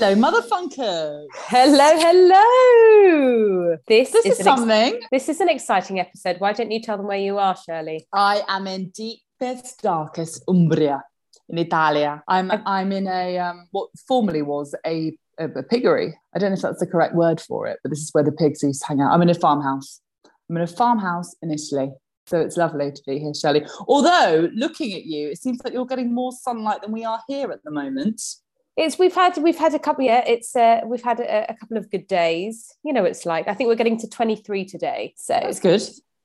Hello, motherfunkers. Hello, hello. This, This is, is, an ex- something. this is an exciting episode. Why don't you tell them where you are, Shirley? I am in deepest, darkest Umbria in Italia. I'm I'm in a um, what formerly was a, a, a piggery. I don't know if that's the correct word for it, but this is where the pigs used to hang out. I'm in a farmhouse. I'm in a farmhouse in Italy. So it's lovely to be here, Shirley. Although looking at you, it seems like you're getting more sunlight than we are here at the moment. It's we've had we've had a couple. Yeah, it's uh, we've had a, a couple of good days. You know, it's like I think we're getting to twenty three today. So it's good.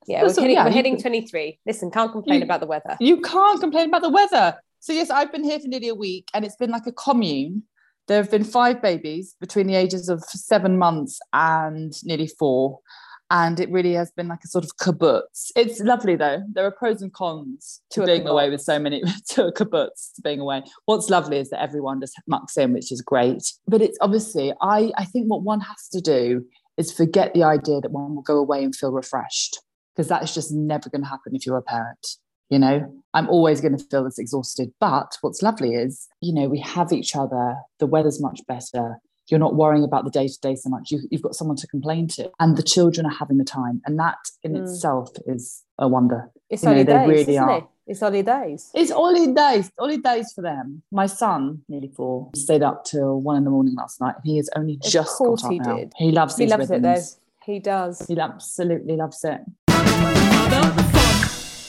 yeah, we're hitting, yeah, we're hitting twenty three. Listen, can't complain You- about the weather. You can't complain about the weather. So yes, I've been here for nearly a week, and it's been like a commune. There have been five babies between the ages of seven months and nearly four, and it really has been like a sort of kibbutz. It's lovely though. There are pros and cons to To being away with so many to a kibbutz to being away. What's lovely is that everyone just mucks in, which is great. But it's obviously I I think what one has to do is forget the idea that one will go away and feel refreshed because that is just never going to happen if you're a parent you know i'm always going to feel this exhausted but what's lovely is you know we have each other the weather's much better you're not worrying about the day to day so much you, you've got someone to complain to and the children are having the time and that in Mm. itself is a wonder It's you know, only they days, really isn't are. it? It's only days. it's only days only days for them my son nearly four stayed up till one in the morning last night he has only just got up he now. did. he loves it. He loves it though. rhythms. He does. he absolutely loves it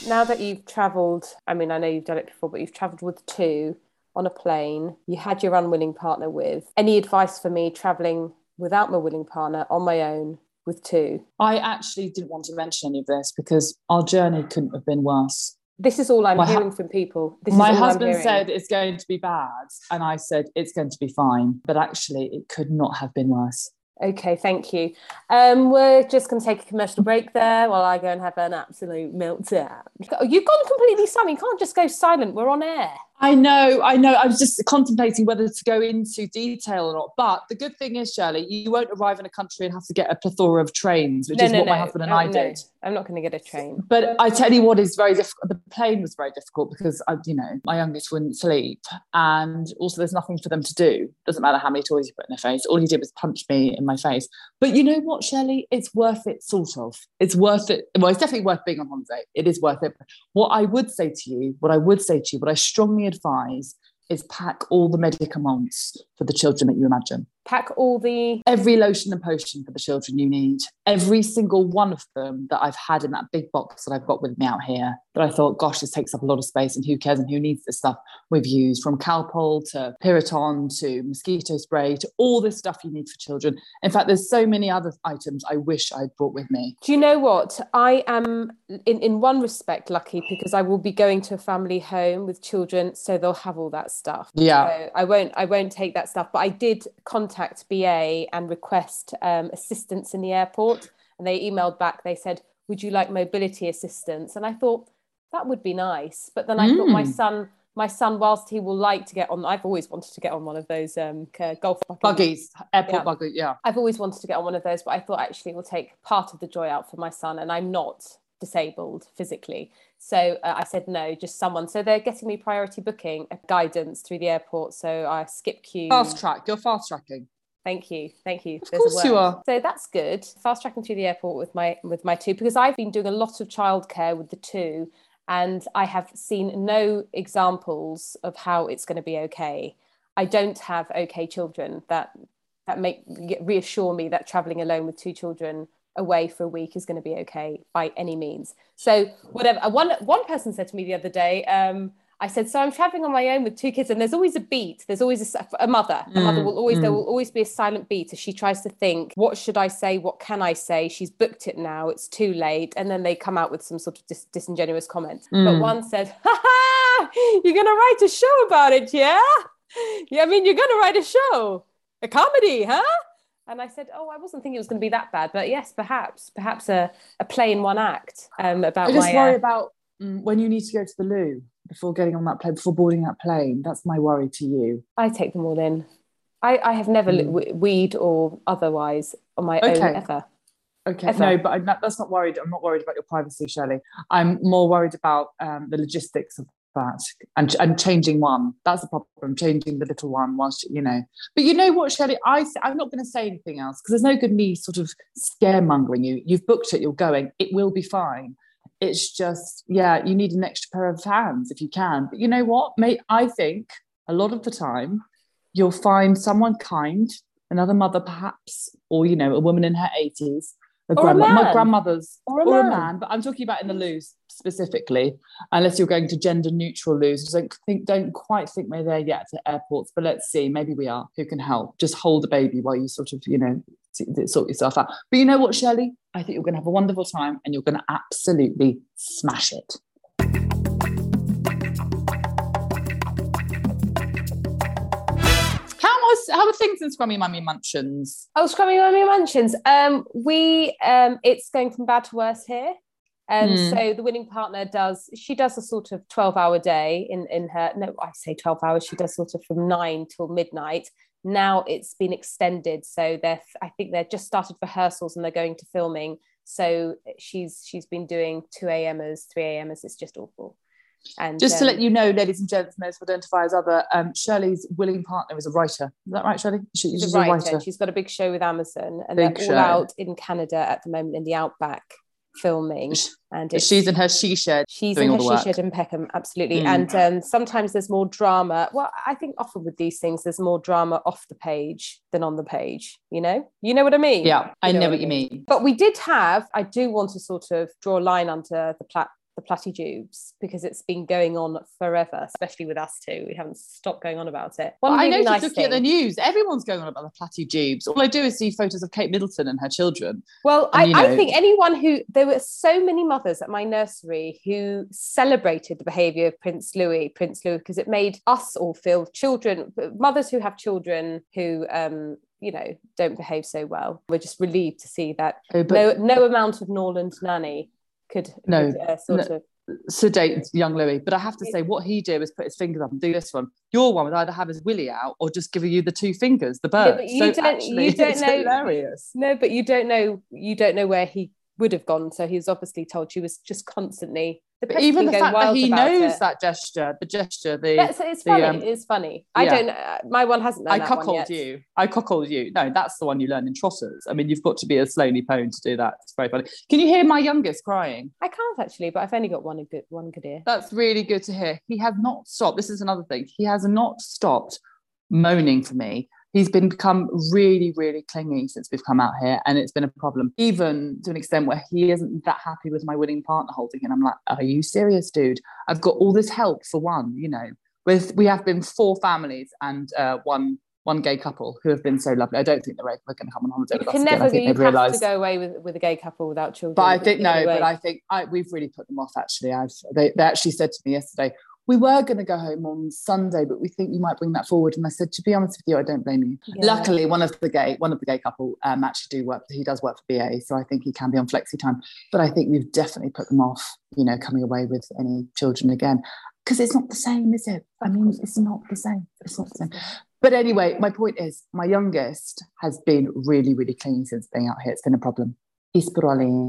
now that you've travelled, I mean, I know you've done it before, but you've travelled with two on a plane, you had your unwilling partner with. Any advice for me travelling without my willing partner on my own with two? I actually didn't want to mention any of this because our journey couldn't have been worse. This is all I'm My hu- hearing from people. This My is all I'm husband said it's going to be bad, and I said it's going to be fine. But actually, it could not have been worse. Okay, thank you. Um, we're just going to take a commercial break there while I go and have an absolute meltdown. You've gone completely silent. You can't just go silent. We're on air. I know, I know. I was just contemplating whether to go into detail or not. But the good thing is, Shirley, you won't arrive in a country and have to get a plethora of trains, which is what my husband and Oh, I no. did. I'm not going to get a train. But I tell you what is very difficult. The plane was very difficult because I, you know, my youngest wouldn't sleep, and also there's nothing for them to do. Doesn't matter how many toys you put in their face. All he did was punch me in my face. But you know what, Shirley? It's worth it, sort of. It's worth it. Well, it's definitely worth being on holiday. It is worth it. What I would say to you, what I would say to you, what I strongly advise is pack all the medicaments for the children that you imagine Pack all the. every lotion and potion for the children you need. Every single one of them that I've had in that big box that I've got with me out here. That I thought, gosh, this takes up a lot of space, and who cares and who needs this stuff? We've used from Calpol to Piriton to mosquito spray to all this stuff you need for children. In fact, there's so many other items I wish I'd brought with me. Do you know what? I am, in, in one respect, lucky because I will be going to a family home with children, so they'll have all that stuff. Yeah. So I won't. I won't take that stuff. But I did contact BA and request um, assistance in the airport, and they emailed back. They said, "Would you like mobility assistance?" And I thought that would be nice. But then I thought my Mm. son, my son, whilst he will like to get on, I've always wanted to get on one of those um, golf buggies. Buggies, airport Yeah. buggy, yeah. I've always wanted to get on one of those, but I thought actually it will take part of the joy out for my son, and I'm not disabled physically. So uh, I said no, just someone. So they're getting me priority booking guidance through the airport. So I skip queue. Fast track, you're fast tracking. Thank you, thank you. Of There's course you are. So that's good. Fast tracking through the airport with my with my two because I've been doing a lot of childcare with the two, and I have seen no examples of how it's going to be okay. I don't have okay children that that make reassure me that traveling alone with two children away for a week is going to be okay by any means. So whatever. uh, One one person said to me the other day. Um, I said, so I'm traveling on my own with two kids, and there's always a beat. There's always a mother. A mother Mm, will always there mm. will always be a silent beat as she tries to think, what should I say? What can I say? She's booked it now. It's too late, and then they come out with some sort of dis- disingenuous comments. But Mm. one said, "Ha ha! You're gonna write a show about it, yeah? Yeah, I mean, you're gonna write a show, a comedy, huh?" And I said, "Oh, I wasn't thinking it was going to be that bad, but yes, perhaps, perhaps a, a play in one act um, about I just my." worry uh, about mm, when you need to go to the loo before getting on that plane, before boarding that plane. That's my worry to you. I take them all in. I, I have never Mm. weed or otherwise on my own Okay. ever. Okay, Ever. no, but I'm not, that's not worried. I'm not worried about your privacy, Shirley. I'm more worried about um, the logistics of that and and changing one. That's the problem changing the little one whilst you know. But you know what Shelley? I I'm not going to say anything else because there's no good me sort of scaremongering you. You've booked it you're going it will be fine. It's just yeah you need an extra pair of hands if you can. But you know what? Mate I think a lot of the time you'll find someone kind another mother perhaps or you know a woman in her 80s a Or a grandma, my man. grandmother's Or a or a man. man, but I'm talking about in the loos specifically, unless you're going to gender neutral loos. I don't think don't quite think we're there yet at airports, but let's see, maybe we are. Who can help? Just hold the baby while you sort of, you know, sort yourself out. But you know what, Shirley? I think you're going to have a wonderful time and you're going to absolutely smash it. Was how are things in Scrummy Mummy Munchins? Oh, Scrummy Mummy Mansions. Um, we um, it's going from bad to worse here. Um, Hmm. so the winning partner does she does a sort of 12 hour day in in her no I say 12 hours she does sort of from 9 till midnight now it's been extended so they're I think they're just started rehearsals and they're going to filming so she's she's been doing 2 a.m.ers 3 a.m.ers it's just awful and Just to um, let you know, ladies and gents, those who identify as other, um, Shirley's willing partner is a writer. Is that right, Shirley? She, she's she's a writer. and She's got a big show with Amazon, and Big they're show. all out in Canada at the moment in the outback filming. And it's, She's in her she shed. she's in her she shed in Peckham, absolutely. Mm. And um, sometimes there's more drama. Well, I think often with these things, there's more drama off the page than on the page. You know, you know what I mean? Yeah, I know know what what I you mean. But we did have. I do want to sort of draw a line under the plat the platitubes because it's been going on forever, especially with us two. We haven't stopped going on about it. Well, I really noticed nice looking at the news, everyone's going on about the platy tubes. All I do is see photos of Kate Middleton and her children. Well, And, I, you I think anyone who there were so many mothers at my nursery who celebrated the behaviour of Prince Louis, Prince Louis, because it made us all feel children, mothers who have children who, um, you know, don't behave so well. We're just relieved to see that Oh, but no no amount of Norland nanny could, No, could, uh, sort of. sedate young Louis. But I have to say, what he did was put his fingers up and do this one. Your one would either have his willy out or just give you the two fingers, the bird. but you so don't- you don't know- hilarious. No, but you don't know you don't know where he would have gone. So he was obviously told she was just constantly the But even the fact that he knows it. that gesture, the gesture, the That's, it's the, funny. um, it's funny. I yeah. don't. Uh, my one hasn't I cuckold you. I cuckold you. No, that's the one you learn in trotters. I mean, you've got to be a slowly pone to do that. It's very funny. Can you hear my youngest crying? I can't actually, but I've only got one good one good ear. That's really good to hear. He has not stopped. This is another thing. He has not stopped moaning for me. He's been become really, really clingy since we've come out here, and it's been a problem, even to an extent where he isn't that happy with my willing partner holding him. I'm like, are you serious, dude? I've got all this help for one, you know. With we have been four families and uh, one one gay couple who have been so lovely. I don't think they're, they're going to come on holiday You with us can again. never. I think You they've realised. to go away with with a gay couple without children. But I think no, but. I think I, we've really put them off. Actually, I've they, they actually said to me yesterday, we were going to go home on Sunday, but we think you might bring that forward. And I said, to be honest with you, I don't blame you. Yeah. Luckily, one of the gay one of the gay couple um, actually do work. He does work for BA, so I think he can be on flexi time. But I think we've definitely put them off. You know, coming away with any children again because it's not the same, is it? I mean, it's not the same. It's not the same. But anyway, my point is, my youngest has been really, really clean since being out here. It's been a problem. He's.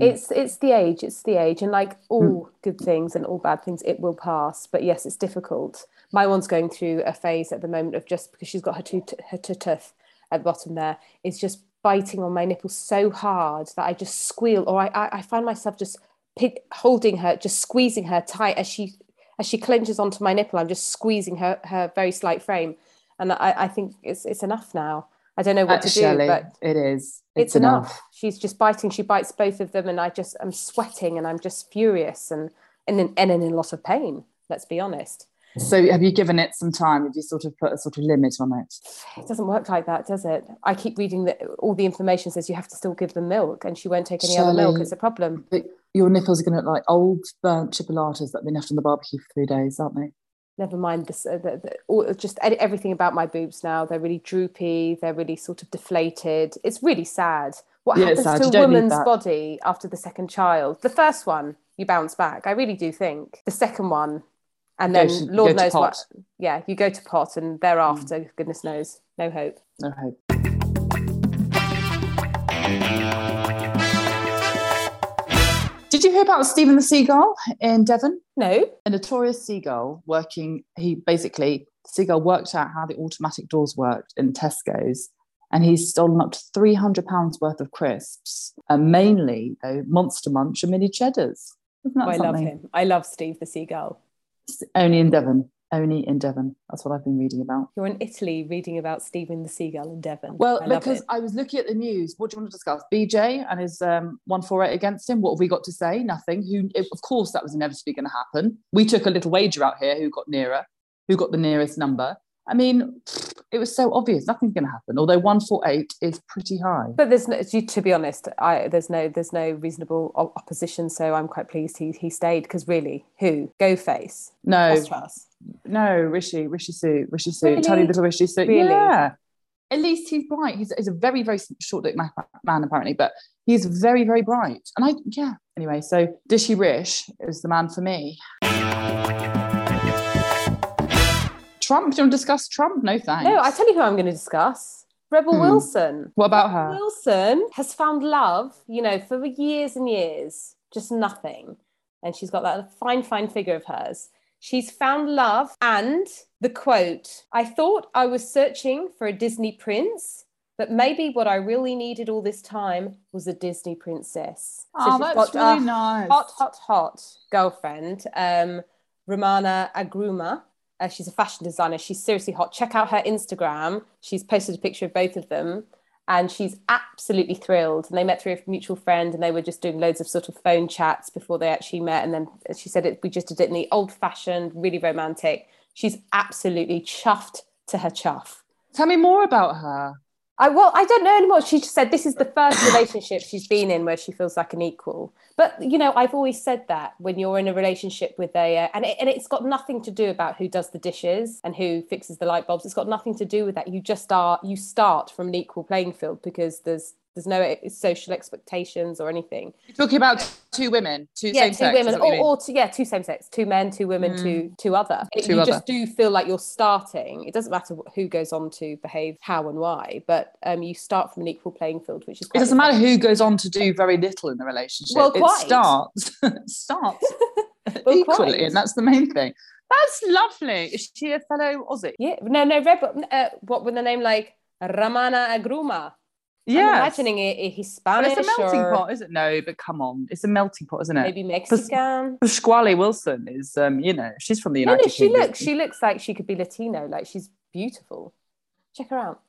It's it's the age. It's the age, and like Hmm. all good things and all bad things, it will pass. But yes, it's difficult. My one's going through a phase at the moment of just because she's got her two her tooth at the bottom there, is just biting on my nipple so hard that I just squeal, or I I, I find myself just pick, holding her, just squeezing her tight as she as she clenches onto my nipple. I'm just squeezing her her very slight frame, and I, I think it's it's enough now. I don't know what to do, but it is. it's, enough. She's just biting. She bites both of them, and I just I'm sweating, and I'm just furious, and and in, and in a lot of pain. Let's be honest. So, have you given it some time? Have you sort of put a sort of limit on it? It doesn't work like that, does it? I keep reading that all the information says you have to still give them milk, and she won't take any other milk. Shelley, It's a problem. But your nipples are going to look like old burnt chipolatas that have been left on the barbecue for three days, aren't they? Never mind this. Uh, the, the, all, just everything about my boobs now. They're really droopy. They're really sort of deflated. It's really sad. What Yeah, happens sad. You to a woman's body after the second child? The first one, you bounce back. I really do think the second one, and You then to- Lord knows what. pot. Mm. Yeah, you go to pot, and thereafter, goodness knows, no hope. No hope. Did you hear about Stephen the Seagull in Devon? No. A notorious seagull working, he basically, Seagull worked out how the automatic doors worked in Tesco's and he's stolen up to £300 worth of crisps, uh, mainly, though, Monster Munch and mini cheddars. Oh, I love him. I love Steve the Seagull. Only in Devon. Only in Devon. That's what I've been reading about. You're in Italy reading about Stephen the Seagull in Devon. Well, I because I was looking at the news. What do you want to discuss? BJ and his um, 148 against him. What have we got to say? Nothing. Who? Of course, that was inevitably going to happen. We took a little wager out here. Who got nearer? Who got the nearest number? I mean, it was so obvious nothing's going to happen. Although one four eight is pretty high. But there's no, to be honest, I there's no there's no reasonable opposition. So I'm quite pleased he he stayed because really, who go face? No, no, Rishi Rishi Sunak Rishi Sunak really? tiny little Rishi Sunak. Really? Yeah. At least he's bright. He's, he's a very, very short man, apparently, but he's very, very bright. And I, yeah. Anyway, so Dishy Rish is the man for me. Trump? Do you want to discuss Trump? No thanks. No, I tell you who I'm going to discuss. Rebel hmm. Wilson. What about Rebel her? Wilson has found love, you know, for years and years, just nothing. And she's got that fine, fine figure of hers. She's found love and the quote I thought I was searching for a Disney prince, but maybe what I really needed all this time was a Disney princess. So oh, that's really nice. Hot, hot, hot girlfriend, um, Ramona Agruma uh, she's a fashion designer. She's seriously hot. Check out her Instagram. She's posted a picture of both of them and she's absolutely thrilled. And they met through a mutual friend and they were just doing loads of sort of phone chats before they actually met. And then she said it, we just did it in the old fashioned, really romantic. She's absolutely chuffed to her chuff. Tell me more about her. I well, I don't know anymore. She just said this is the first relationship she's been in where she feels like an equal. But you know, I've always said that when you're in a relationship with a, uh, and it, and it's got nothing to do about who does the dishes and who fixes the light bulbs. It's got nothing to do with that. You just are you start from an equal playing field because there's there's no social expectations or anything. You're talking about two women, two yeah, same two sex, women, or, or two, yeah, two same sex, two men, two women, mm. two two other. Two you other. just do feel like you're starting. It doesn't matter who goes on to behave how and why, but um, you start from an equal playing field, which is. Great. It doesn't matter who goes on to do very little in the relationship. Well, quite. it starts starts well, equally, quite. and that's the main thing. That's lovely. Is she a fellow Aussie? Yeah, no, no, Rebel. Uh, what with the name like Ramona Agruma? Yeah, I'm imagining it, it Hispanic. But it's a melting or... pot, isn't it? No, but come on, it's a melting pot, isn't it? Maybe Mexican. Pasquale Wilson is, um, you know, she's from the United States. no, no, she Kingdom. looks, she looks like she could be Latino. Like she's beautiful. Check her out.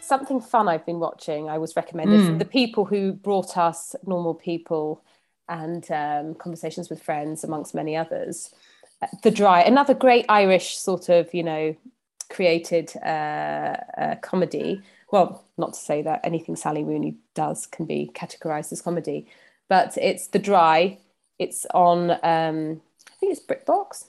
Something fun I've been watching. I was recommended mm. from the people who brought us normal people and um, conversations with friends, amongst many others the dry another great irish sort of you know created uh, uh, comedy. Well not to say that anything sally rooney does can be categorized as comedy but it's the dry. It's on um, i think it's britbox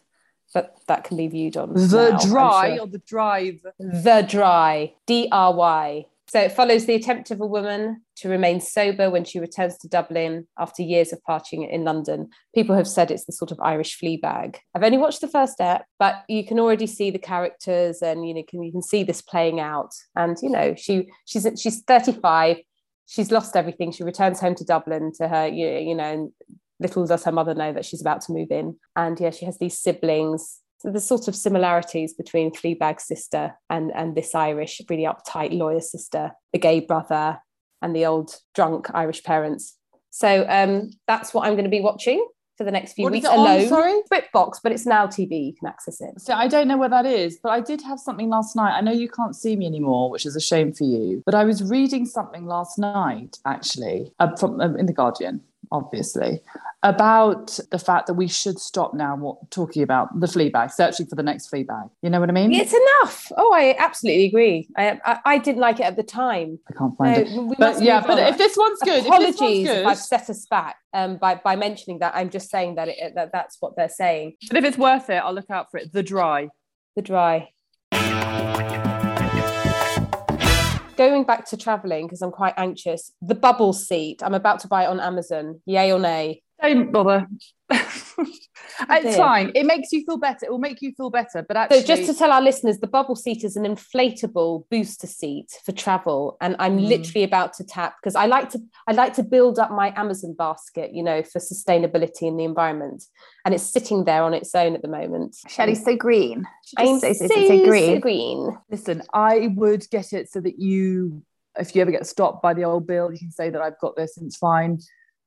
but that can be viewed on the now, dry sure. or the drive? The dry. D-r-y so it follows the attempt of a woman to remain sober when she returns to Dublin after years of partying in London. People have said it's the sort of Irish Fleabag. I've only watched the first step, but you can already see the characters, and you know can, you can see this playing out. And you know she she's she's 35. She's lost everything. She returns home to Dublin to her, you, you know, and little does her mother know that she's about to move in. And yeah, she has these siblings so there's sort of similarities between Fleabag's sister and, and this Irish, really uptight lawyer sister, the gay brother, and the old drunk Irish parents. So um, that's what I'm going to be watching for the next few what weeks alone. On, sorry, BritBox, but it's now TV. You can access it. So I don't know where that is, but I did have something last night. I know you can't see me anymore, which is a shame for you. But I was reading something last night, actually, uh, from uh, in the Guardian, obviously, about the fact that we should stop now what, talking about the Fleabag, searching for the next Fleabag. You know what I mean? It's enough. Oh, I absolutely agree. I I, I didn't like it at the time. I can't find no, it. But yeah, but if this one's good, apologies if, one's good, if I've set us back um, by by mentioning that. I'm just saying that it, that that's what they're saying. But if it's worth it, I'll look out for it. The Dry. The Dry. Going back to traveling because I'm quite anxious. The bubble seat. I'm about to buy it on Amazon. Yay or nay? Don't bother. it's fine. It makes you feel better. It will make you feel better. But actually, so just to tell our listeners, the bubble seat is an inflatable booster seat for travel, and I'm mm. literally about to tap because I like to I like to build up my Amazon basket, you know, for sustainability in the environment, and it's sitting there on its own at the moment. Shelley's so green. I'm so, so, so, green. so green. Listen, I would get it so that you, if you ever get stopped by the old bill, you can say that I've got this and it's fine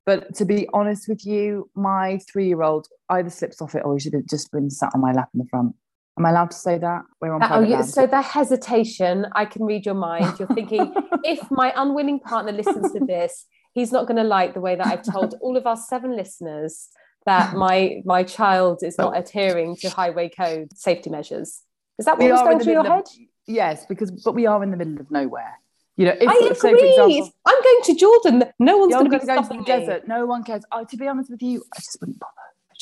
but to be honest with you, my three year old either slips off it or he should have just been sat on my lap in the front. Am I allowed to say that? We're on uh, oh, yeah. So the hesitation, I can read your mind. You're thinking, if my unwilling partner listens to this, he's not going to like the way that I've told all of our seven listeners that my my child is not adhering to highway code safety measures. Is that what was going through your head? Of, yes, because but we are in the middle of nowhere. You know, if, I agree. So example, I'm going to Jordan. No one's going to be stopping to the desert. No one cares. Oh, to be honest with you, I just wouldn't bother.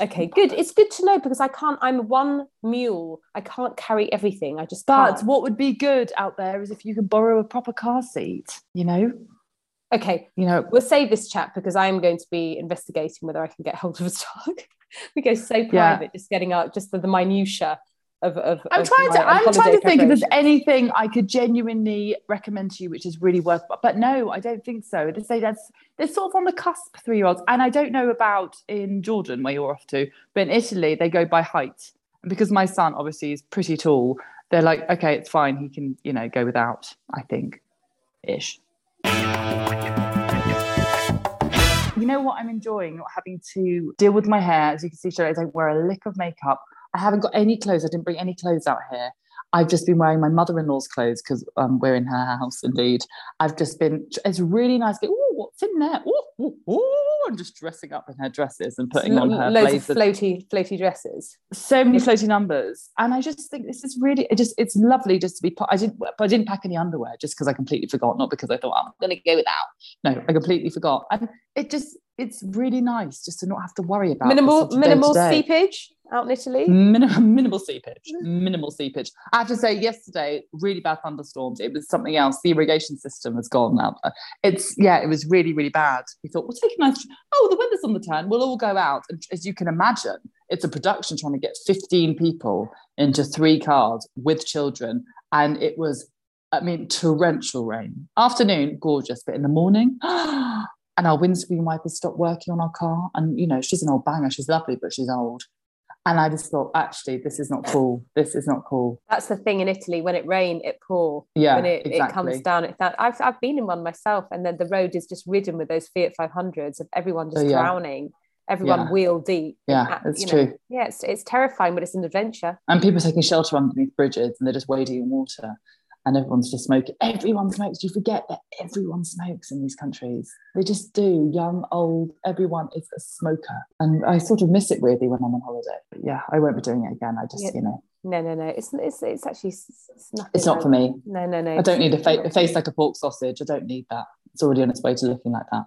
Okay, good. It's good to know because I can't. I'm one mule. I can't carry everything. I just. But can't. what would be good out there is if you could borrow a proper car seat. You know. Okay. You know, we'll save this chat because I am going to be investigating whether I can get hold of a dog. we go so private, yeah. just getting out just for the minutia of, of I'm of trying to I'm trying to think if there's anything I could genuinely recommend to you which is really worth but no I don't think so. They say that's they're sort of on the cusp three year olds and I don't know about in Jordan where you're off to but in Italy they go by height. And because my son obviously is pretty tall they're like okay it's fine he can you know go without I think ish. You know what I'm enjoying not having to deal with my hair. As you can see I don't wear a lick of makeup I haven't got any clothes. I didn't bring any clothes out here. I've just been wearing my mother-in-law's clothes because um, we're in her house. Indeed, I've just been. It's really nice. Oh, what's in there? Oh, oh, I'm just dressing up in her dresses and putting on her loads of floaty, floaty dresses. So many floaty numbers, and I just think this is really. It just it's lovely just to be. I didn't, but I didn't pack any underwear just because I completely forgot. Not because I thought I'm going to go without. No, I completely forgot, and it just it's really nice just to not have to worry about minimal minimal seepage out in Italy? Minimal, minimal seepage. Mm. Minimal seepage. I have to say, yesterday, really bad thunderstorms. It was something else. The irrigation system has gone out. It's yeah, it was really, really bad. We thought we'll take a nice. Oh, the weather's on the turn. We'll all go out. And as you can imagine, it's a production trying to get 15 people into three cars with children, and it was. I mean, torrential rain. Afternoon, gorgeous, but in the morning, and our windscreen wipers stopped working on our car. And you know, she's an old banger. She's lovely, but she's old. And I just thought, actually, this is not cool. This is not cool. That's the thing in Italy. When it rains, it pour. Yeah, when it, exactly. it comes down, it I've I've been in one myself, and then the road is just ridden with those Fiat 500s of everyone just oh, yeah. drowning, everyone yeah. wheel deep. Yeah, it's true. Know, yeah, it's it's terrifying, but it's an adventure. And people taking shelter underneath bridges, and they're just wading in water and everyone's just smoking. Everyone smokes. You forget that everyone smokes in these countries. They just do. Young, old, everyone is a smoker. And I sort of miss it weirdly when I'm on holiday. But yeah, I won't be doing it again. I just, yeah. you know. No, no, no. It's it's it's actually it's nothing. It's not for me. No, no, no. I don't need a, fa- a face like a pork sausage. I don't need that. It's already on its way to looking like that.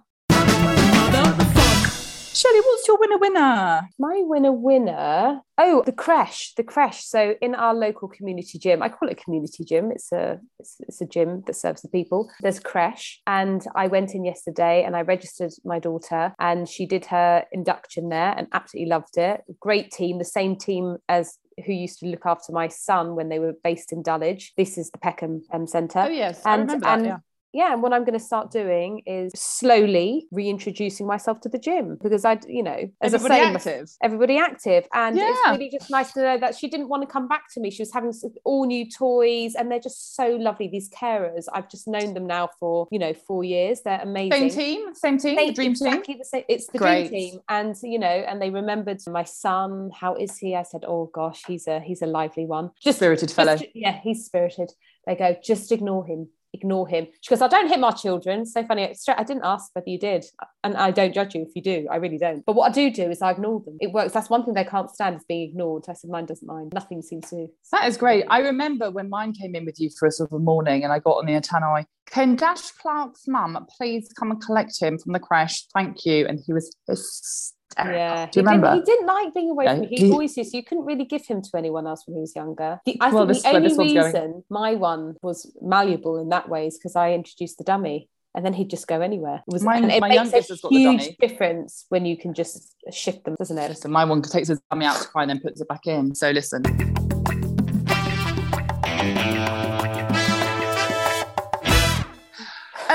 Shelley, what's your winner winner? My winner winner. Oh, the creche, the creche. So in our local community gym, I call it a community gym. It's a it's, it's a gym that serves the people. There's creche, and I went in yesterday and I registered my daughter, and she did her induction there and absolutely loved it. Great team, the same team as who used to look after my son when they were based in Dulwich. This is the Peckham um, Centre. Oh yes, and, I remember that, and yeah yeah and what i'm going to start doing is slowly reintroducing myself to the gym because i you know as everybody I say, active. everybody active. And yeah. it's really just nice to know that she didn't want to come back to me. She was having all new toys and they're just so lovely these carers. I've just known them now for you know four years. They're amazing. same team? Same team? The dream exactly team the same it's the Great. dream team. And you know and they remembered my son. How is he? I said oh gosh he's a he's a lively one. Just spirited fellow. just, yeah he's spirited. They go just ignore him ignore him. She goes, I don't hit my children. So funny. I didn't ask whether you did. And I don't judge you if you do. I really don't. But what I do do is I ignore them. It works. That's one thing they can't stand is being ignored. I said, mine doesn't mind. Nothing seems to. That is great. I remember when mine came in with you for a sort of morning and I got on the antenna. Can Dash Clark's mum please come and collect him from the crash? Thank you. And he was yeah, do you he remember? Didn't, he didn't like being away yeah, from me. He, he. You couldn't really give him to anyone else when he was younger. The, I well, think the only reason my one was malleable in that way is because I introduced the dummy. and then he'd just go anywhere. It was My- and it my makes a has got huge dummy. difference when you can just shift them, doesn't it? So my one takes his dummy out to cry and then puts it back in. So listen.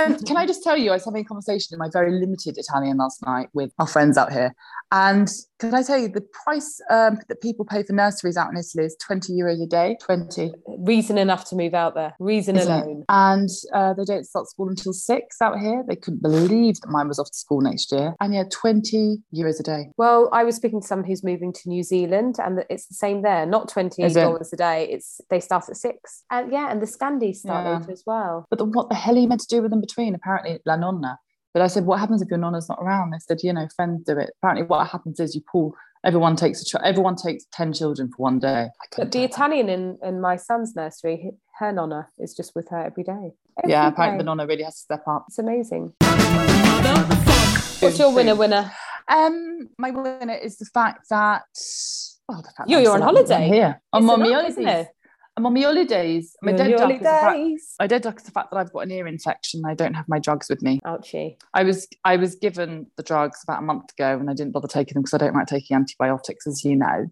Um, can I just tell you, I was having a conversation in my very limited Italian last night with our friends out here. And can I tell you, the price um, that people pay for nurseries out in Italy is 20 euros a day. 20. Reason enough to move out there. Reason isn't it? alone. And uh, they don't start school until six out here. They couldn't believe that mine was off to school next year. And yeah, 20 euros a day. Well, I was speaking to someone who's moving to New Zealand, and it's the same there. Not twenty Is it? dollars a day. It's they start at six, and yeah, and the Scandis start Yeah. later as well. But then what the hell are you meant to do with them between? Apparently, la nonna. But I said, what happens if your nonna's not around? They said, you know, friends do it. Apparently, what happens is you pull. Everyone takes a. Ch- everyone takes ten children for one day. But the. Italian in, in my son's nursery, her nonna is just with her every day. Every Yeah, apparently day. the nonna really has to step up. It's amazing. What's your winner? Winner? Um, my winner is the fact that. Oh, the fact You're- that you're on holiday. here. I'm It's on my enough, isn't it? I'm on my holidays. My dead on duck is the fact. holidays. I dead duck is the fact that I've got an ear infection. I don't have my drugs with me. Ouchie. I was I was given the drugs about a month ago, and I didn't bother taking them because I don't like taking antibiotics, as you know.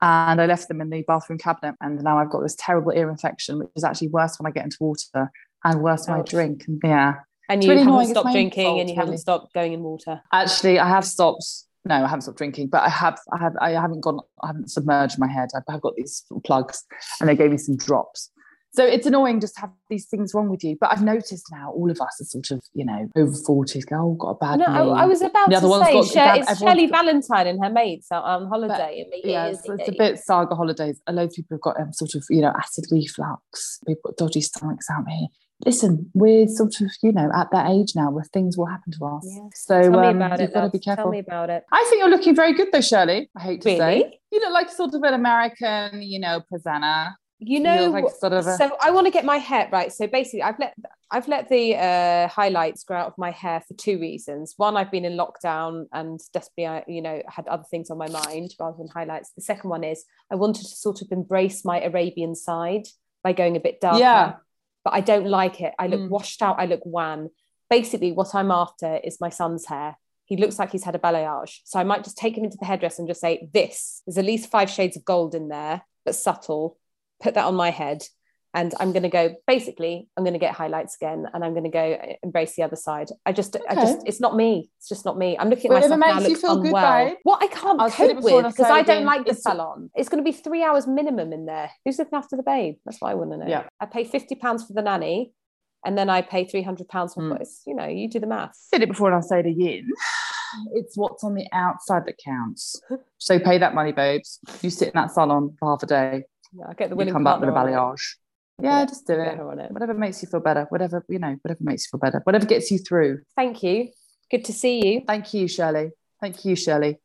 And I left them in the bathroom cabinet, and now I've got this terrible ear infection, which is actually worse when I get into water and worse when I drink. And yeah, And you really haven't stopped drinking fault, and you haven't stopped going in water. actually, I have stopped. No, I haven't stopped drinking, but I have I have I haven't gone. I haven't submerged my head. I've, got these plugs, and they gave me some drops. So it's annoying just to have these things wrong with you. But I've noticed now all of us are sort of, you know, over 40s, go, oh, got a bad No. I, I was about to say, got bad- it's Shelley got- Valentine and her mates are on holiday. they- yeah, yes, it's a bit saga holidays. A load of people have got um, sort of, you know, acid reflux. People got dodgy stomachs out here. Listen, we're sort of, you know, at that age now where things will happen to us. Yeah. So Tell me um, about you've it. got to be careful. Tell me about it. I think you're looking very good though, Shirley. I hate to say. Really? You look like sort of an American, you know, presenter. You know, like sort of a- so I want to get my hair right. So basically, I've let I've let the uh, highlights grow out of my hair for two reasons. One, I've been in lockdown and desperately, I, you know, had other things on my mind rather than highlights. The second one is I wanted to sort of embrace my Arabian side by going a bit darker. Yeah. But I don't like it. I look Mm. washed out. I look wan. Basically, what I'm after is my son's hair. He looks like he's had a balayage. So I might just take him into the hairdresser and just say, This, there's at least five shades of gold in there, but subtle. Put that on my head. And I'm going to go, basically, I'm going to get highlights again and I'm going to go embrace the other side. I just, I just, it's not me. It's just not me. I'm looking at Whatever myself now, makes you feel good, babe. What I can't it cope with because I don't again. like the It's- salon. It's going to be three hours minimum in there. Who's looking after the babe? That's what I want to know. Yeah. I pay fifty pounds for the nanny, and then I pay three hundred pounds for Mm. it's, You know, you do the maths. said it before and I'll say it again. It's what's on the outside that counts. So pay that money, babes. You sit in that salon for half a day. Yeah, I get the You come back with a balayage. Yeah, just do it. her on it. Whatever makes you feel better. Whatever, you know, whatever makes you feel better. Whatever gets you through. Thank you. Good to see you. Thank you, Shirley. Thank you, Shirley.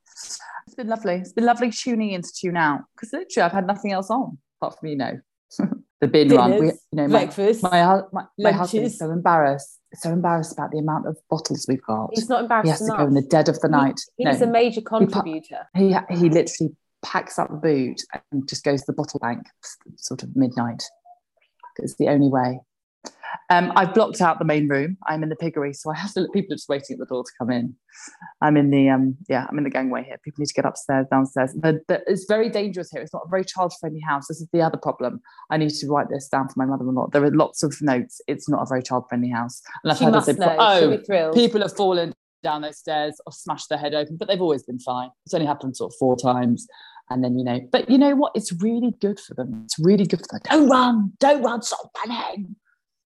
It's been lovely. It's been lovely tuning in to tune out because literally I've had nothing else on apart from, you know, the bin run. We, you know, my, breakfast. my, my, my husband is so embarrassed, so embarrassed about the amount of bottles we've got. He's not He embarrassed has to go in the dead of the night. He- No, He's a major contributor. he he literally packs up the boot and just goes to the bottle bank sort of midnight. It's the only way. Um, I've blocked out the main room. I'm in the piggery, so I have to let people are just waiting at the door to come in. I'm in the um, yeah, I'm in the gangway here. People need to get upstairs, downstairs. But, but it's very dangerous here. It's not a very child-friendly house. This is the other problem. I need to write this down for my mother-in-law. There are lots of notes. It's not a very child-friendly house. And I've She heard must say know. before, She'll oh, people have fallen down those stairs or smashed their head open, but they've always been fine. It's only happened sort of four times. And then, you know, but you know what? It's really good for them. It's really good for them. Don't run, don't run, stop running.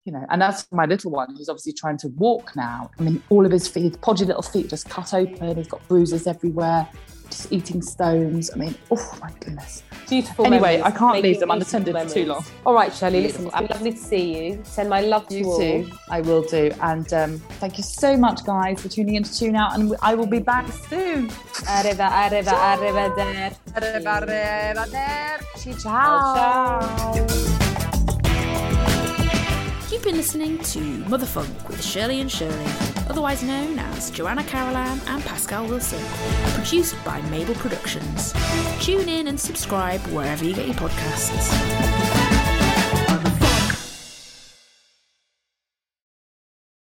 You know, and that's my little one who's obviously trying to walk now. I mean, all of his feet, his podgy little feet just cut open. He's got bruises everywhere, just eating stones. I mean, oh my goodness. Beautiful. Anyway, memories, I can't making leave them unattended for too long. All right, Shirley, listen, Beautiful. it's been lovely to see you. Send my love to You too. I will do. And um, thank you so much, guys, for tuning in to Tune Out. And I will be back soon. Arriva, arriva, arrivederci. Ciao. Ciao. You've been listening to Motherfunk with Shirley and Shirley, otherwise known as Joanna Carolan and Pascal Wilson, produced by Mabel Productions. Tune in and subscribe wherever you get your podcasts.